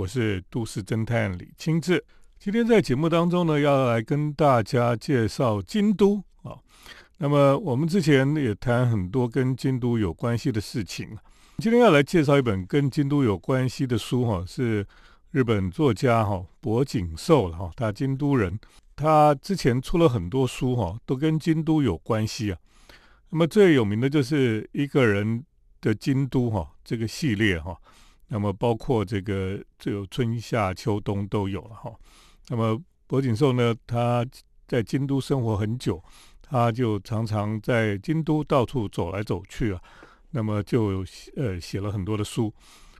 我是都市侦探李清志。今天在节目当中呢，要来跟大家介绍京都啊。那么我们之前也谈很多跟京都有关系的事情。今天要来介绍一本跟京都有关系的书哈，是日本作家哈柏井寿了哈，他京都人，他之前出了很多书哈，都跟京都有关系啊。那么最有名的就是一个人的京都哈这个系列哈。那么包括这个，这有春夏秋冬都有了哈。那么柏井寿呢，他在京都生活很久，他就常常在京都到处走来走去啊。那么就呃写了很多的书。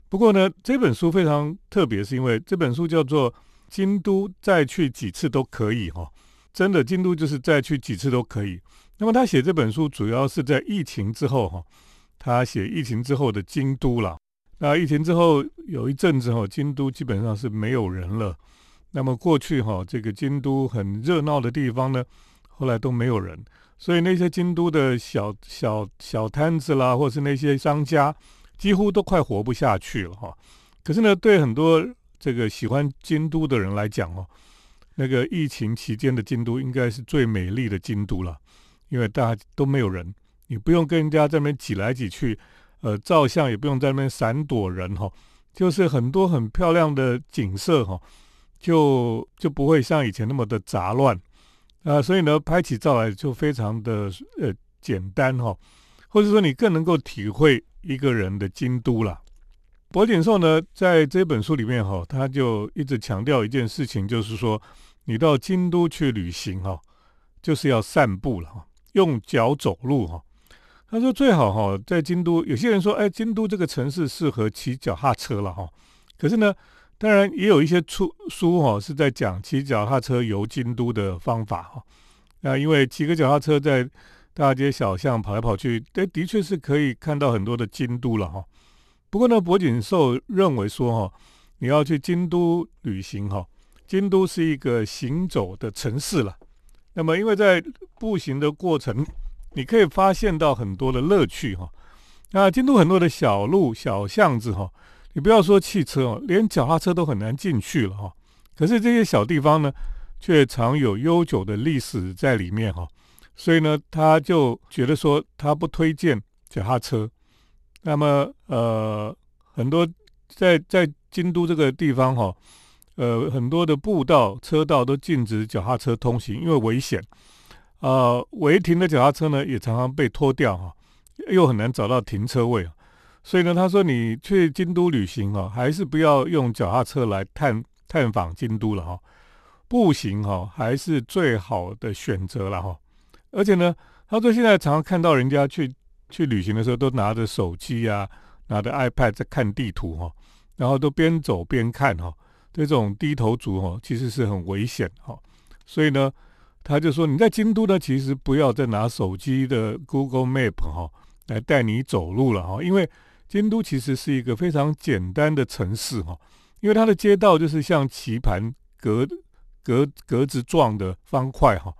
不过呢，这本书非常特别，是因为这本书叫做《京都再去几次都可以》哈。真的，京都就是再去几次都可以。那么他写这本书主要是在疫情之后哈，他写疫情之后的京都了。那疫情之后有一阵子哈，京都基本上是没有人了。那么过去哈，这个京都很热闹的地方呢，后来都没有人，所以那些京都的小小小摊子啦，或是那些商家，几乎都快活不下去了哈。可是呢，对很多这个喜欢京都的人来讲哦，那个疫情期间的京都应该是最美丽的京都了，因为大家都没有人，你不用跟人家这边挤来挤去。呃，照相也不用在那边闪躲人哈，就是很多很漂亮的景色哈，就就不会像以前那么的杂乱啊，所以呢，拍起照来就非常的呃简单哈，或者说你更能够体会一个人的京都啦。博景寿呢，在这本书里面哈，他就一直强调一件事情，就是说你到京都去旅行哈，就是要散步了哈，用脚走路哈。他说最好哈，在京都，有些人说，哎，京都这个城市适合骑脚踏车了哈。可是呢，当然也有一些出书哈，是在讲骑脚踏车游京都的方法哈。那因为骑个脚踏车在大街小巷跑来跑去，这的确是可以看到很多的京都了哈。不过呢，柏景寿认为说哈，你要去京都旅行哈，京都是一个行走的城市了。那么因为在步行的过程。你可以发现到很多的乐趣哈，那京都很多的小路小巷子哈，你不要说汽车哦，连脚踏车都很难进去了哈。可是这些小地方呢，却藏有悠久的历史在里面哈，所以呢，他就觉得说他不推荐脚踏车。那么呃，很多在在京都这个地方哈，呃，很多的步道车道都禁止脚踏车通行，因为危险。呃，违停的脚踏车呢，也常常被拖掉哈，又很难找到停车位所以呢，他说你去京都旅行哈，还是不要用脚踏车来探探访京都了哈，步行哈还是最好的选择了哈。而且呢，他说现在常常看到人家去去旅行的时候，都拿着手机呀，拿着 iPad 在看地图哈，然后都边走边看哈，这种低头族哈，其实是很危险哈。所以呢。他就说：“你在京都呢，其实不要再拿手机的 Google Map 哈来带你走路了哈，因为京都其实是一个非常简单的城市哈，因为它的街道就是像棋盘格格格子状的方块哈，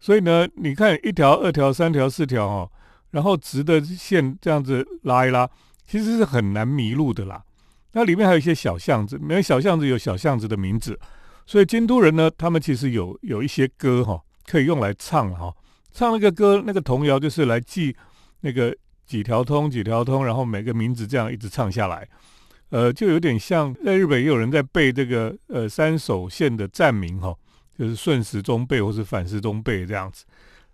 所以呢，你看一条、二条、三条、四条哈，然后直的线这样子拉一拉，其实是很难迷路的啦。那里面还有一些小巷子，每个小巷子有小巷子的名字。”所以京都人呢，他们其实有有一些歌哈，可以用来唱哈。唱那个歌，那个童谣就是来记那个几条通几条通，然后每个名字这样一直唱下来。呃，就有点像在日本也有人在背这个呃三手线的站名哈，就是顺时钟背或是反时钟背这样子。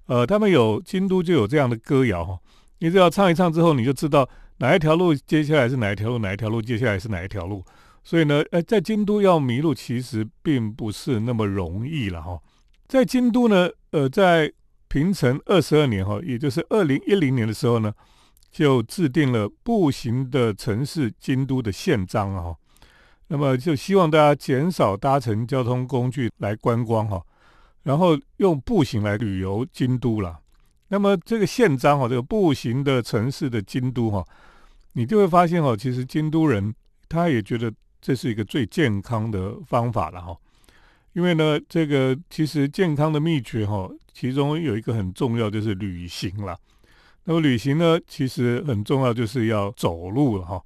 呃，他们有京都就有这样的歌谣哈，你只要唱一唱之后，你就知道哪一条路接下来是哪一条路，哪一条路接下来是哪一条路。所以呢，呃，在京都要迷路其实并不是那么容易了哈。在京都呢，呃，在平成二十二年哈，也就是二零一零年的时候呢，就制定了步行的城市京都的宪章哈。那么就希望大家减少搭乘交通工具来观光哈，然后用步行来旅游京都了。那么这个宪章哈，这个步行的城市的京都哈，你就会发现哈，其实京都人他也觉得。这是一个最健康的方法了哈，因为呢，这个其实健康的秘诀哈，其中有一个很重要就是旅行了。那么旅行呢，其实很重要就是要走路了哈。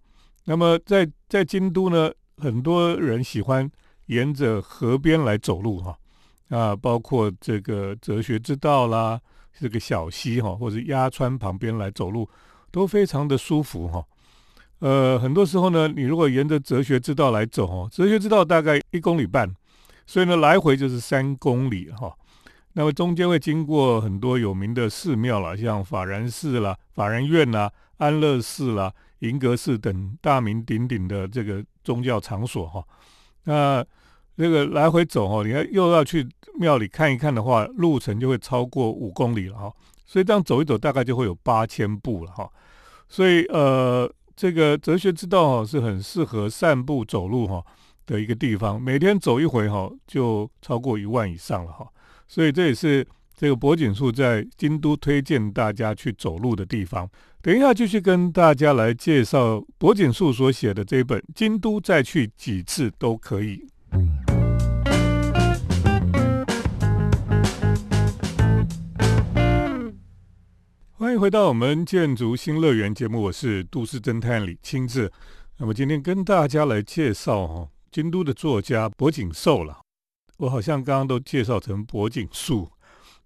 那么在在京都呢，很多人喜欢沿着河边来走路哈，啊，包括这个哲学之道啦，这个小溪哈，或者鸭川旁边来走路，都非常的舒服哈。呃，很多时候呢，你如果沿着哲学之道来走哦，哲学之道大概一公里半，所以呢，来回就是三公里哈。那么中间会经过很多有名的寺庙了，像法然寺啦、法然院啦、安乐寺啦、银阁寺等大名鼎鼎的这个宗教场所哈。那这个来回走哦，你要又要去庙里看一看的话，路程就会超过五公里了哈。所以这样走一走，大概就会有八千步了哈。所以呃。这个哲学之道哈是很适合散步走路哈的一个地方，每天走一回哈就超过一万以上了哈，所以这也是这个博景树在京都推荐大家去走路的地方。等一下继续跟大家来介绍博景树所写的这本《京都再去几次都可以》。欢迎回到我们建筑新乐园节目，我是都市侦探李清志。那么今天跟大家来介绍哈，京都的作家柏景寿了。我好像刚刚都介绍成柏景树，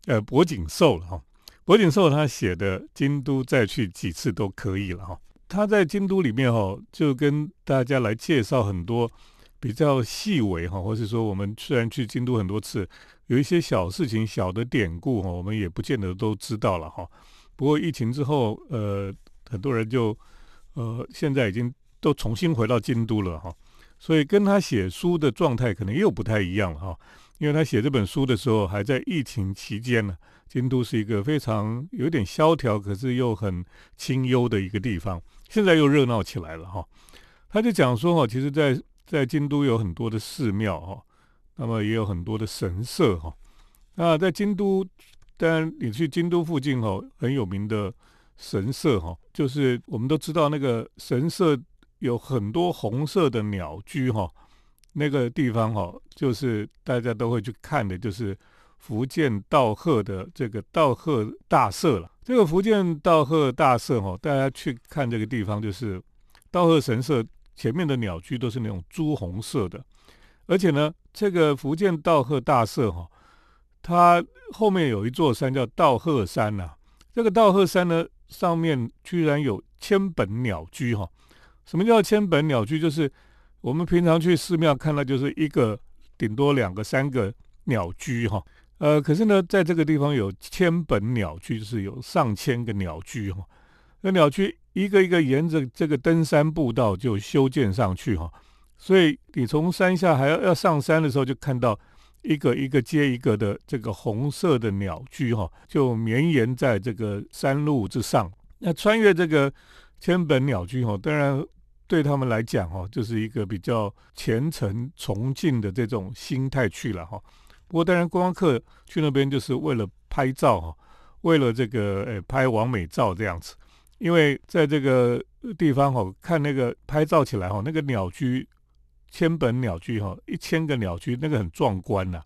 呃，柏景寿了哈。柏景寿他写的《京都再去几次都可以了哈。他在京都里面哈，就跟大家来介绍很多比较细微哈，或是说我们虽然去京都很多次，有一些小事情、小的典故哈，我们也不见得都知道了哈。不过疫情之后，呃，很多人就，呃，现在已经都重新回到京都了哈，所以跟他写书的状态可能又不太一样了哈，因为他写这本书的时候还在疫情期间呢，京都是一个非常有点萧条，可是又很清幽的一个地方，现在又热闹起来了哈。他就讲说哈，其实，在在京都有很多的寺庙哈，那么也有很多的神社哈，那在京都。但你去京都附近哦，很有名的神社哈，就是我们都知道那个神社有很多红色的鸟居哈，那个地方哈，就是大家都会去看的，就是福建道贺的这个道贺大社了。这个福建道贺大社哈，大家去看这个地方，就是道贺神社前面的鸟居都是那种朱红色的，而且呢，这个福建道贺大社哈。它后面有一座山叫道贺山呐，这个道贺山呢上面居然有千本鸟居哈。什么叫千本鸟居？就是我们平常去寺庙看到就是一个顶多两个三个鸟居哈。呃，可是呢，在这个地方有千本鸟居，就是有上千个鸟居哈。那鸟居一个一个沿着这个登山步道就修建上去哈，所以你从山下还要要上山的时候就看到。一个一个接一个的这个红色的鸟居哈，就绵延在这个山路之上。那穿越这个千本鸟居哈，当然对他们来讲哈，就是一个比较虔诚崇敬的这种心态去了哈。不过当然观光客去那边就是为了拍照哈，为了这个诶拍完美照这样子。因为在这个地方哈，看那个拍照起来哈，那个鸟居。千本鸟居哈，一千个鸟居，那个很壮观呐，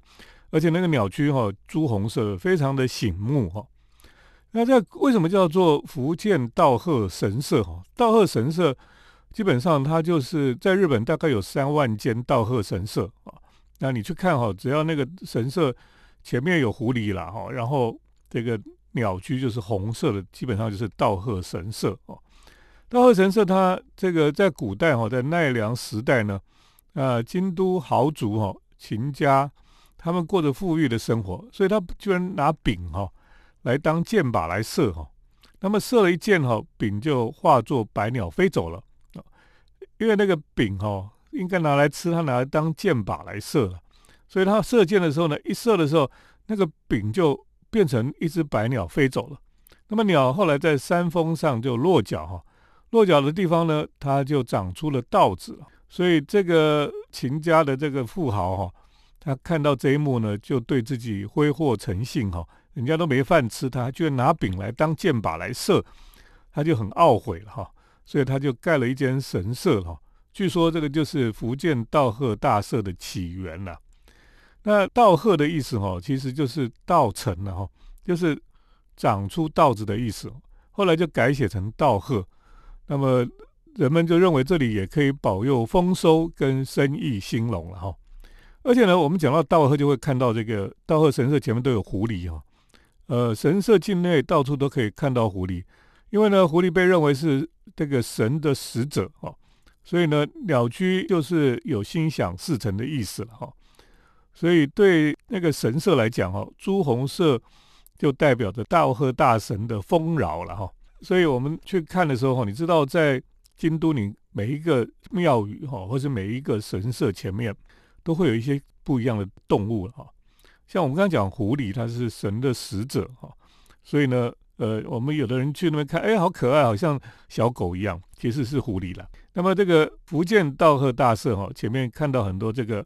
而且那个鸟居哈，朱红色，非常的醒目哈。那这为什么叫做福建道贺神社哈？道贺神社基本上它就是在日本大概有三万间道贺神社啊。那你去看哈，只要那个神社前面有狐狸啦哈，然后这个鸟居就是红色的，基本上就是道贺神社哦。道贺神社它这个在古代哈，在奈良时代呢。啊，京都豪族哈，秦家他们过着富裕的生活，所以他居然拿柄哈来当箭靶来射哈。那么射了一箭哈，柄就化作白鸟飞走了。因为那个柄哈应该拿来吃，他拿来当箭靶来射了，所以他射箭的时候呢，一射的时候，那个柄就变成一只白鸟飞走了。那么鸟后来在山峰上就落脚哈，落脚的地方呢，它就长出了稻子了。所以这个秦家的这个富豪哈，他看到这一幕呢，就对自己挥霍成性哈，人家都没饭吃，他居然拿饼来当箭靶来射，他就很懊悔了哈。所以他就盖了一间神社哈。据说这个就是福建道贺大社的起源了。那道贺的意思哈，其实就是稻成了哈，就是长出稻子的意思。后来就改写成道贺。那么人们就认为这里也可以保佑丰收跟生意兴隆了哈。而且呢，我们讲到道贺，就会看到这个道贺神社前面都有狐狸哈。呃，神社境内到处都可以看到狐狸，因为呢，狐狸被认为是这个神的使者哈，所以呢，鸟居就是有心想事成的意思了哈。所以对那个神社来讲哈，朱红色就代表着道贺大神的丰饶了哈。所以我们去看的时候哈，你知道在京都，你每一个庙宇哈，或是每一个神社前面，都会有一些不一样的动物哈。像我们刚刚讲狐狸，它是神的使者哈，所以呢，呃，我们有的人去那边看，哎，好可爱，好像小狗一样，其实是狐狸了。那么这个福建道贺大社哈，前面看到很多这个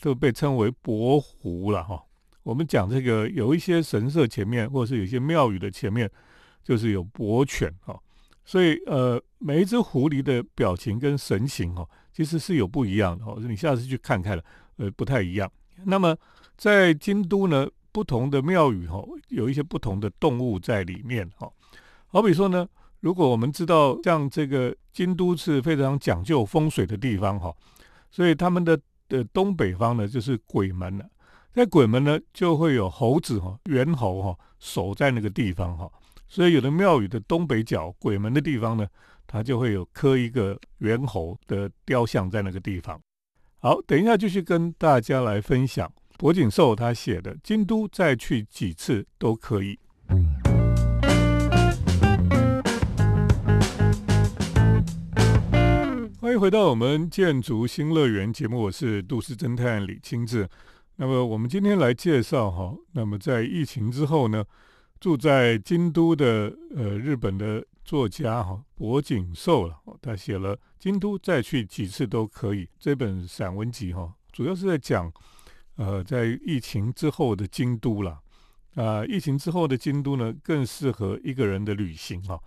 都被称为博狐了哈。我们讲这个有一些神社前面，或是有些庙宇的前面，就是有博犬哈。所以呃，每一只狐狸的表情跟神情哈，其实是有不一样的哦。你下次去看看了，呃，不太一样。那么在京都呢，不同的庙宇哈，有一些不同的动物在里面哈。好比说呢，如果我们知道像这个京都是非常讲究风水的地方哈，所以他们的的东北方呢就是鬼门了，在鬼门呢就会有猴子哈，猿猴哈守在那个地方哈，所以有的庙宇的东北角鬼门的地方呢，它就会有刻一个猿猴的雕像在那个地方。好，等一下继续跟大家来分享柏景寿他写的《京都再去几次都可以》。欢迎回到我们建筑新乐园节目，我是都市侦探李清志。那么我们今天来介绍哈，那么在疫情之后呢，住在京都的呃日本的。作家哈柏景寿了，他写了《京都再去几次都可以》这本散文集哈，主要是在讲呃在疫情之后的京都了啊，疫情之后的京都呢更适合一个人的旅行哈。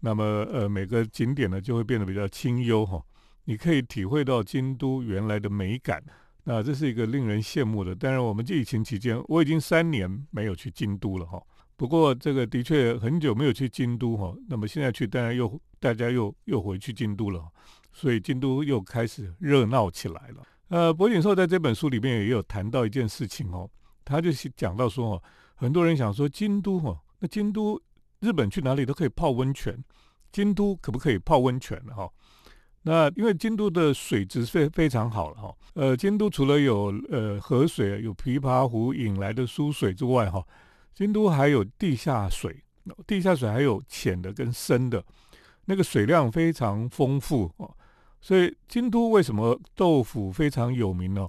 那么呃每个景点呢就会变得比较清幽哈，你可以体会到京都原来的美感，那这是一个令人羡慕的。当然我们这疫情期间，我已经三年没有去京都了哈。不过这个的确很久没有去京都哈，那么现在去当然又大家又又回去京都了，所以京都又开始热闹起来了。呃，柏景寿在这本书里面也有谈到一件事情哦，他就是讲到说哦，很多人想说京都哈，那京都日本去哪里都可以泡温泉，京都可不可以泡温泉哈？那因为京都的水质非非常好了哈，呃，京都除了有呃河水有琵琶湖引来的疏水之外哈。京都还有地下水，地下水还有浅的跟深的，那个水量非常丰富哦。所以京都为什么豆腐非常有名呢？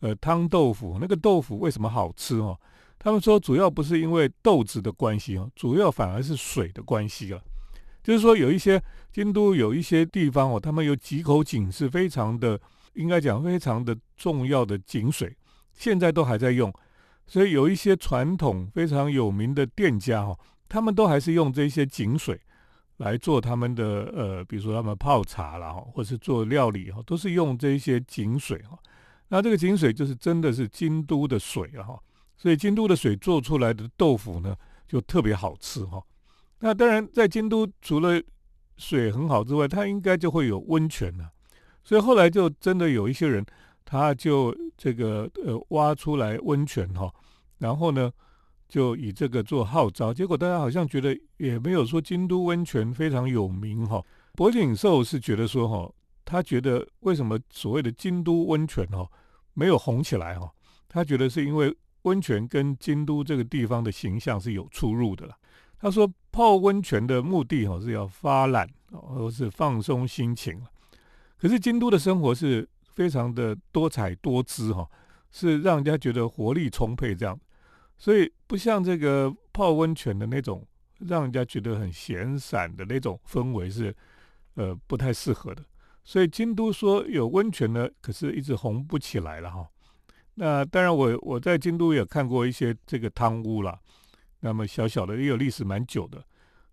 呃，汤豆腐那个豆腐为什么好吃哦？他们说主要不是因为豆子的关系哦，主要反而是水的关系了。就是说有一些京都有一些地方哦，他们有几口井是非常的，应该讲非常的重要的井水，现在都还在用。所以有一些传统非常有名的店家哈，他们都还是用这些井水来做他们的呃，比如说他们泡茶了哈，或是做料理哈，都是用这些井水哈。那这个井水就是真的是京都的水了哈，所以京都的水做出来的豆腐呢就特别好吃哈。那当然在京都除了水很好之外，它应该就会有温泉了。所以后来就真的有一些人。他就这个呃挖出来温泉哈，然后呢就以这个做号召，结果大家好像觉得也没有说京都温泉非常有名哈。柏景寿是觉得说哈，他觉得为什么所谓的京都温泉哈没有红起来哈？他觉得是因为温泉跟京都这个地方的形象是有出入的了。他说泡温泉的目的哈是要发懒或是放松心情可是京都的生活是。非常的多彩多姿哈，是让人家觉得活力充沛这样，所以不像这个泡温泉的那种，让人家觉得很闲散的那种氛围是，呃，不太适合的。所以京都说有温泉呢，可是一直红不起来了哈。那当然，我我在京都也看过一些这个汤屋啦，那么小小的也有历史蛮久的，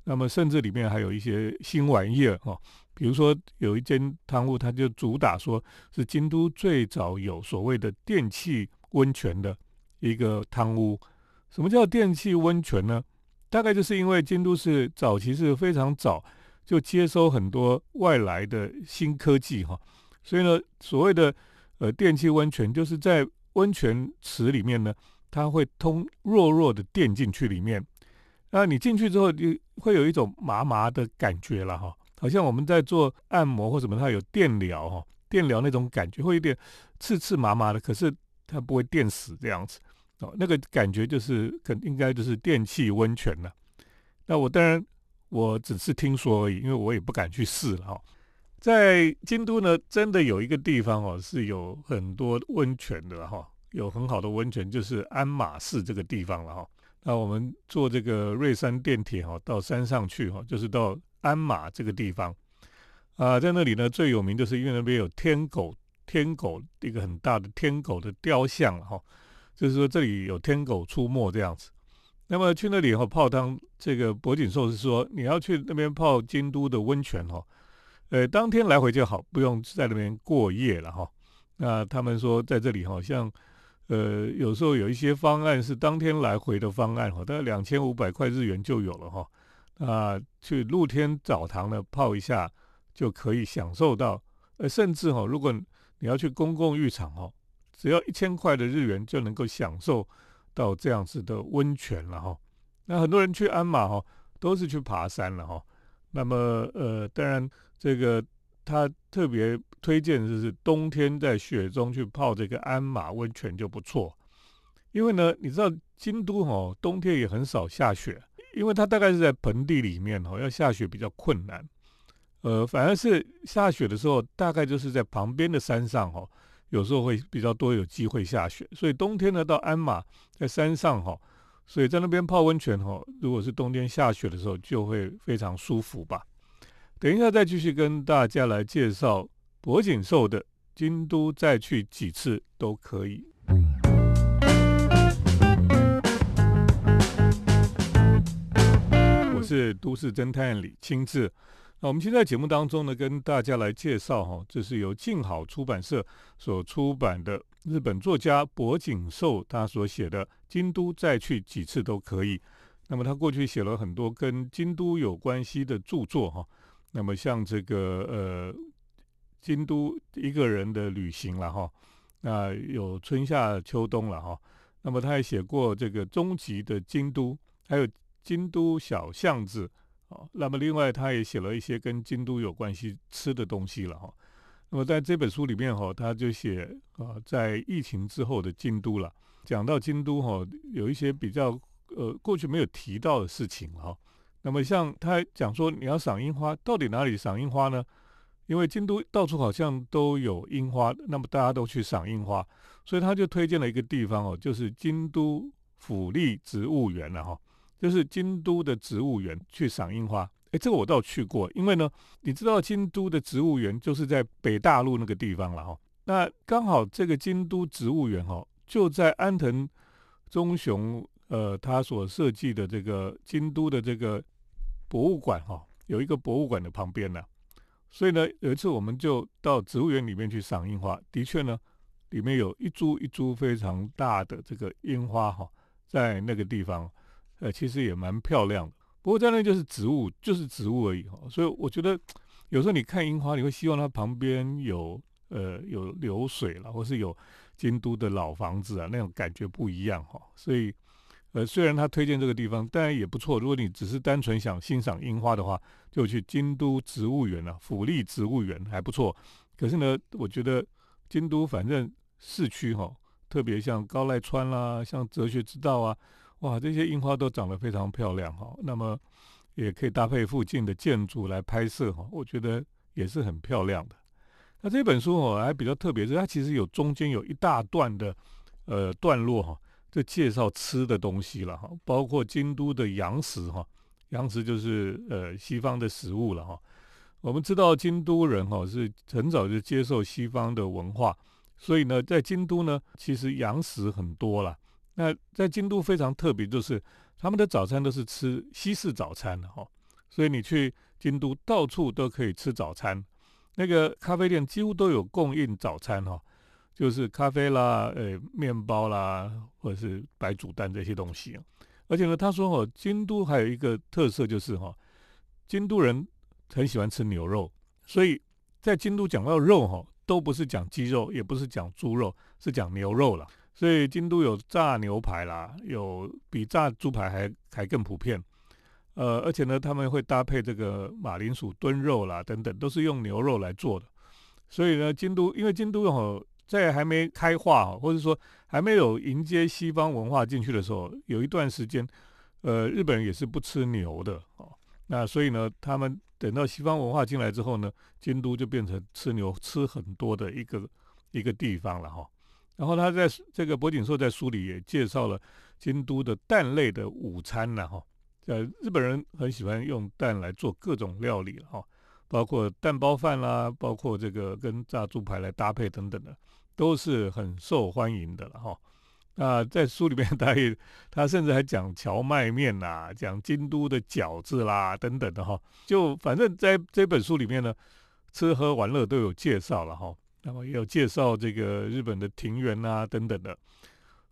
那么甚至里面还有一些新玩意儿哈。比如说有一间汤屋，它就主打说是京都最早有所谓的电器温泉的一个汤屋。什么叫电器温泉呢？大概就是因为京都是早期是非常早就接收很多外来的新科技哈，所以呢，所谓的呃电气温泉，就是在温泉池里面呢，它会通弱弱的电进去里面，那你进去之后，就会有一种麻麻的感觉了哈，好像我们在做按摩或什么，它有电疗哈，电疗那种感觉会有点刺刺麻麻的，可是它不会电死这样子哦，那个感觉就是肯应该就是电气温泉了。那我当然。我只是听说而已，因为我也不敢去试了哈。在京都呢，真的有一个地方哦，是有很多温泉的哈，有很好的温泉，就是鞍马市这个地方了哈。那我们坐这个瑞山电铁哈，到山上去哈，就是到鞍马这个地方啊，在那里呢，最有名就是因为那边有天狗，天狗一个很大的天狗的雕像哈，就是说这里有天狗出没这样子。那么去那里哈泡汤，这个博景寿是说你要去那边泡京都的温泉哈，呃，当天来回就好，不用在那边过夜了哈。那他们说在这里好像，呃，有时候有一些方案是当天来回的方案哈，大概两千五百块日元就有了哈。啊，去露天澡堂呢泡一下就可以享受到，呃，甚至哈，如果你要去公共浴场哦，只要一千块的日元就能够享受。到这样子的温泉了哈，那很多人去鞍马哈，都是去爬山了哈。那么呃，当然这个他特别推荐就是冬天在雪中去泡这个鞍马温泉就不错，因为呢，你知道京都哈冬天也很少下雪，因为它大概是在盆地里面哈，要下雪比较困难。呃，反而是下雪的时候，大概就是在旁边的山上哈。有时候会比较多有机会下雪，所以冬天呢到鞍马在山上哈，所以在那边泡温泉哈，如果是冬天下雪的时候就会非常舒服吧。等一下再继续跟大家来介绍博景寿的京都，再去几次都可以。是都市侦探李清志。那我们现在节目当中呢，跟大家来介绍哈，这是由静好出版社所出版的日本作家博景寿他所写的《京都再去几次都可以》。那么他过去写了很多跟京都有关系的著作哈。那么像这个呃，京都一个人的旅行了哈，那有春夏秋冬了哈。那么他还写过这个终极的京都，还有京都小巷子。哦，那么另外他也写了一些跟京都有关系吃的东西了哈。那么在这本书里面哈，他就写啊，在疫情之后的京都了，讲到京都哈，有一些比较呃过去没有提到的事情哈。那么像他讲说你要赏樱花，到底哪里赏樱花呢？因为京都到处好像都有樱花，那么大家都去赏樱花，所以他就推荐了一个地方哦，就是京都府立植物园了哈。就是京都的植物园去赏樱花，哎，这个我倒去过，因为呢，你知道京都的植物园就是在北大陆那个地方了哈。那刚好这个京都植物园哈，就在安藤忠雄呃他所设计的这个京都的这个博物馆哈，有一个博物馆的旁边呢。所以呢，有一次我们就到植物园里面去赏樱花，的确呢，里面有一株一株非常大的这个樱花哈，在那个地方。呃，其实也蛮漂亮的，不过在那就是植物，就是植物而已哈。所以我觉得有时候你看樱花，你会希望它旁边有呃有流水了，或是有京都的老房子啊，那种感觉不一样哈。所以呃，虽然他推荐这个地方，但也不错。如果你只是单纯想欣赏樱花的话，就去京都植物园啊，府立植物园还不错。可是呢，我觉得京都反正市区哈，特别像高濑川啦，像哲学之道啊。哇，这些樱花都长得非常漂亮哈，那么也可以搭配附近的建筑来拍摄哈，我觉得也是很漂亮的。那这本书哦还比较特别，是它其实有中间有一大段的呃段落哈，就介绍吃的东西了哈，包括京都的洋食哈，洋食就是呃西方的食物了哈。我们知道京都人哈是很早就接受西方的文化，所以呢，在京都呢其实洋食很多了。那在京都非常特别，就是他们的早餐都是吃西式早餐的哈，所以你去京都到处都可以吃早餐，那个咖啡店几乎都有供应早餐哈，就是咖啡啦、呃面包啦，或者是白煮蛋这些东西。而且呢，他说哦，京都还有一个特色就是哈，京都人很喜欢吃牛肉，所以在京都讲到肉哈，都不是讲鸡肉，也不是讲猪肉，是讲牛肉了。所以京都有炸牛排啦，有比炸猪排还还更普遍。呃，而且呢，他们会搭配这个马铃薯炖肉啦，等等，都是用牛肉来做的。所以呢，京都因为京都哦，在还没开化或者说还没有迎接西方文化进去的时候，有一段时间，呃，日本人也是不吃牛的哦。那所以呢，他们等到西方文化进来之后呢，京都就变成吃牛吃很多的一个一个地方了哈。然后他在这个博景寿在书里也介绍了京都的蛋类的午餐呢哈。呃，日本人很喜欢用蛋来做各种料理了哈，包括蛋包饭啦，包括这个跟炸猪排来搭配等等的，都是很受欢迎的了哈。啊，在书里面他也他甚至还讲荞麦面呐，讲京都的饺子啦等等的哈，就反正在这本书里面呢，吃喝玩乐都有介绍了哈，那么也有介绍这个日本的庭园啊等等的。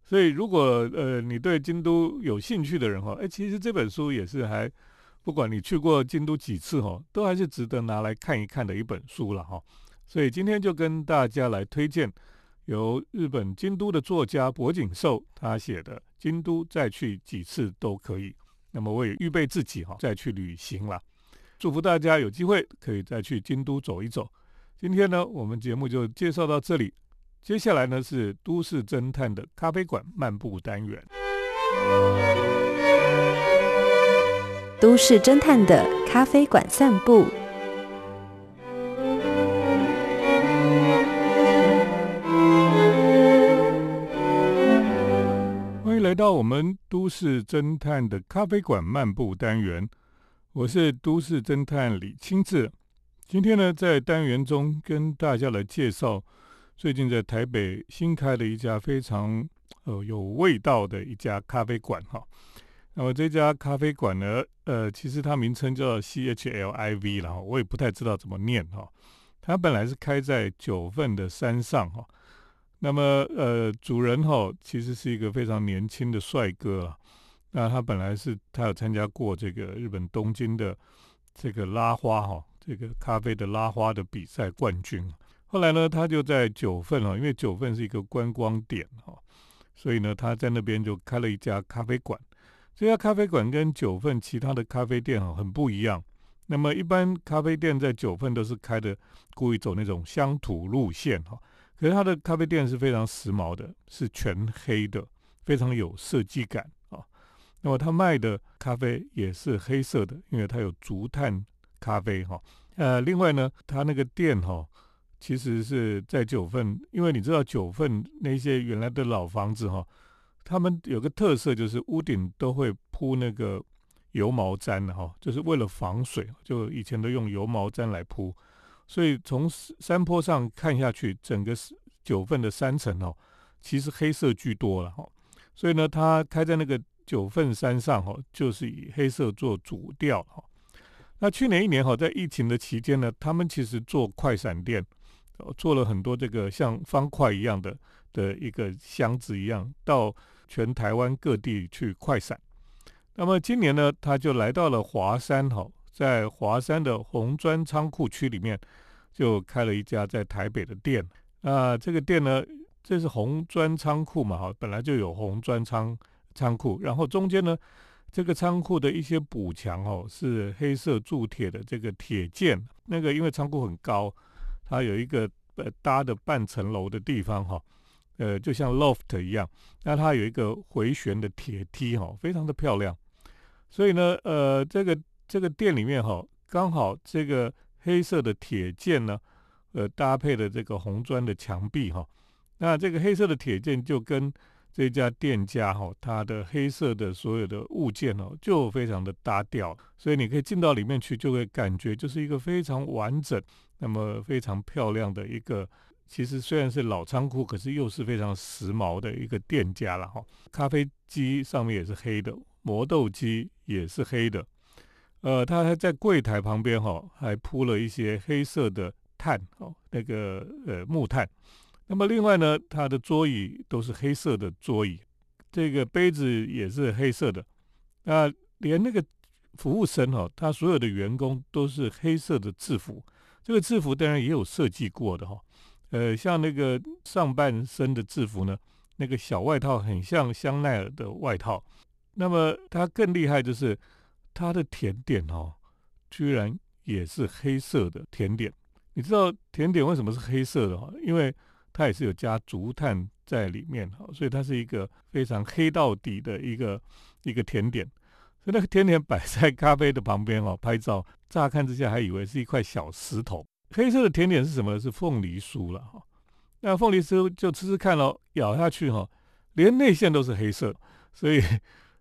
所以，如果呃你对京都有兴趣的人哈，哎，其实这本书也是还，不管你去过京都几次哈，都还是值得拿来看一看的一本书了哈。所以今天就跟大家来推荐由日本京都的作家柏景寿他写的《京都再去几次都可以》。那么我也预备自己哈再去旅行了，祝福大家有机会可以再去京都走一走。今天呢，我们节目就介绍到这里。接下来呢是都市侦探的咖啡馆漫步单元。都市侦探的咖啡馆散步。欢迎来到我们都市侦探的咖啡馆漫步单元，我是都市侦探李清志。今天呢，在单元中跟大家来介绍。最近在台北新开的一家非常呃有味道的一家咖啡馆哈，那么这家咖啡馆呢，呃，其实它名称叫 C H L I V 然后，我也不太知道怎么念哈。它本来是开在九份的山上哈，那么呃主人哈其实是一个非常年轻的帅哥啊，那他本来是他有参加过这个日本东京的这个拉花哈，这个咖啡的拉花的比赛冠军。后来呢，他就在九份哦，因为九份是一个观光点哈，所以呢，他在那边就开了一家咖啡馆。这家咖啡馆跟九份其他的咖啡店哈很不一样。那么一般咖啡店在九份都是开的，故意走那种乡土路线哈。可是他的咖啡店是非常时髦的，是全黑的，非常有设计感啊。那么他卖的咖啡也是黑色的，因为他有竹炭咖啡哈。呃，另外呢，他那个店哈。其实是在九份，因为你知道九份那些原来的老房子哈，他们有个特色就是屋顶都会铺那个油毛毡的哈，就是为了防水，就以前都用油毛毡来铺，所以从山坡上看下去，整个九份的山层哦，其实黑色居多了哈，所以呢，它开在那个九份山上哈，就是以黑色做主调哈。那去年一年哈，在疫情的期间呢，他们其实做快闪店。做了很多这个像方块一样的的一个箱子一样，到全台湾各地去快闪。那么今年呢，他就来到了华山哈，在华山的红砖仓库区里面，就开了一家在台北的店。那这个店呢，这是红砖仓库嘛哈，本来就有红砖仓仓库，然后中间呢，这个仓库的一些补墙哦，是黑色铸铁的这个铁件。那个因为仓库很高。它有一个呃搭的半层楼的地方哈，呃就像 loft 一样，那它有一个回旋的铁梯哈，非常的漂亮。所以呢，呃这个这个店里面哈，刚好这个黑色的铁件呢，呃搭配的这个红砖的墙壁哈，那这个黑色的铁件就跟这家店家哈，它的黑色的所有的物件哦，就非常的搭调，所以你可以进到里面去，就会感觉就是一个非常完整。那么非常漂亮的一个，其实虽然是老仓库，可是又是非常时髦的一个店家了哈。咖啡机上面也是黑的，磨豆机也是黑的。呃，他还在柜台旁边哈，还铺了一些黑色的炭哦，那个呃木炭。那么另外呢，他的桌椅都是黑色的桌椅，这个杯子也是黑色的。那连那个服务生哈，他所有的员工都是黑色的制服。这个制服当然也有设计过的哈，呃，像那个上半身的制服呢，那个小外套很像香奈儿的外套。那么它更厉害就是它的甜点哦，居然也是黑色的甜点。你知道甜点为什么是黑色的哈？因为它也是有加竹炭在里面哈，所以它是一个非常黑到底的一个一个甜点。所以那个甜点摆在咖啡的旁边哦，拍照，乍看之下还以为是一块小石头。黑色的甜点是什么？是凤梨酥了哈。那凤梨酥就吃吃看咯，咬下去哈，连内馅都是黑色，所以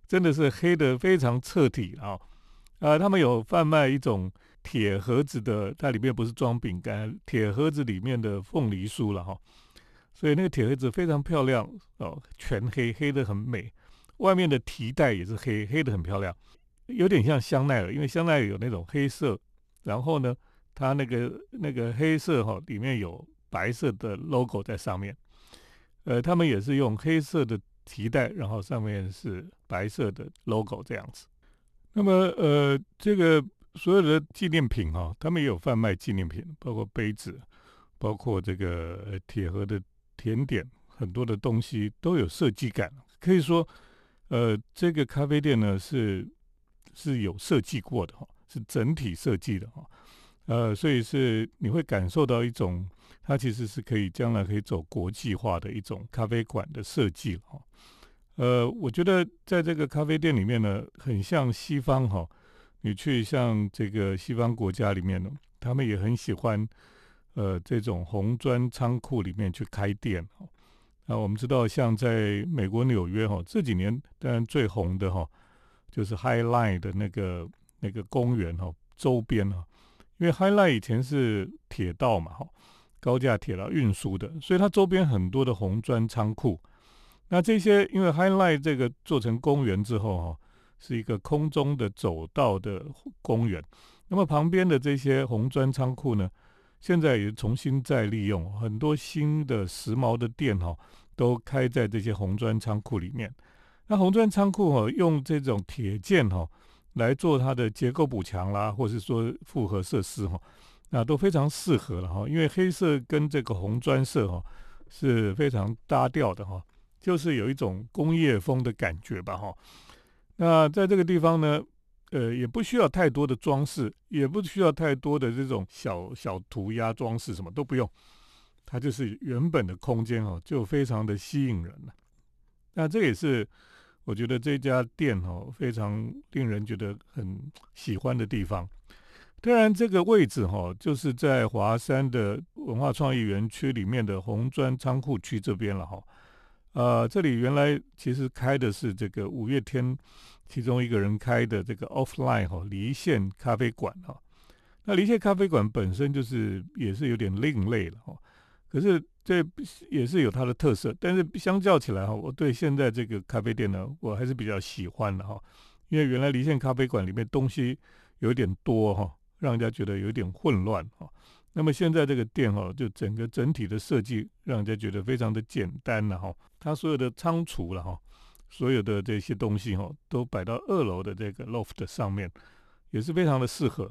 真的是黑的非常彻底啊。啊，他们有贩卖一种。铁盒子的，它里面不是装饼干，铁盒子里面的凤梨酥了哈，所以那个铁盒子非常漂亮哦，全黑，黑的很美，外面的提袋也是黑，黑的很漂亮，有点像香奈儿，因为香奈儿有那种黑色，然后呢，它那个那个黑色哈，里面有白色的 logo 在上面，呃，他们也是用黑色的提袋，然后上面是白色的 logo 这样子，那么呃，这个。所有的纪念品哈，他们也有贩卖纪念品，包括杯子，包括这个铁盒的甜点，很多的东西都有设计感。可以说，呃，这个咖啡店呢是是有设计过的哈，是整体设计的哈，呃，所以是你会感受到一种，它其实是可以将来可以走国际化的一种咖啡馆的设计哈。呃，我觉得在这个咖啡店里面呢，很像西方哈。你去像这个西方国家里面呢，他们也很喜欢，呃，这种红砖仓库里面去开店哦。那我们知道，像在美国纽约哈，这几年当然最红的哈，就是 High Line 的那个那个公园哈周边哈，因为 High Line 以前是铁道嘛哈，高架铁道运输的，所以它周边很多的红砖仓库。那这些因为 High Line 这个做成公园之后哈。是一个空中的走道的公园，那么旁边的这些红砖仓库呢，现在也重新再利用，很多新的时髦的店哈，都开在这些红砖仓库里面。那红砖仓库哈，用这种铁件哈来做它的结构补强啦，或是说复合设施哈，那都非常适合了哈，因为黑色跟这个红砖色哈是非常搭调的哈，就是有一种工业风的感觉吧哈。那在这个地方呢，呃，也不需要太多的装饰，也不需要太多的这种小小涂鸦装饰，什么都不用，它就是原本的空间哦，就非常的吸引人了。那这也是我觉得这家店哦，非常令人觉得很喜欢的地方。当然，这个位置哈，就是在华山的文化创意园区里面的红砖仓库区这边了哈。呃，这里原来其实开的是这个五月天其中一个人开的这个 offline 哈离线咖啡馆哈。那离线咖啡馆本身就是也是有点另类了哈。可是这也是有它的特色，但是相较起来哈，我对现在这个咖啡店呢，我还是比较喜欢的哈。因为原来离线咖啡馆里面东西有点多哈，让人家觉得有点混乱哈。那么现在这个店哈，就整个整体的设计，让人家觉得非常的简单了哈。它所有的仓储了哈，所有的这些东西哈，都摆到二楼的这个 loft 上面，也是非常的适合。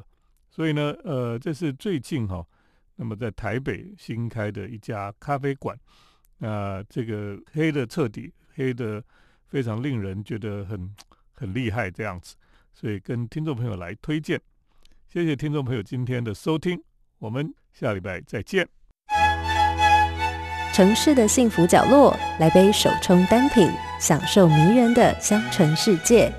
所以呢，呃，这是最近哈，那么在台北新开的一家咖啡馆，那这个黑的彻底，黑的非常令人觉得很很厉害这样子，所以跟听众朋友来推荐。谢谢听众朋友今天的收听。我们下礼拜再见。城市的幸福角落，来杯手冲单品，享受迷人的香醇世界。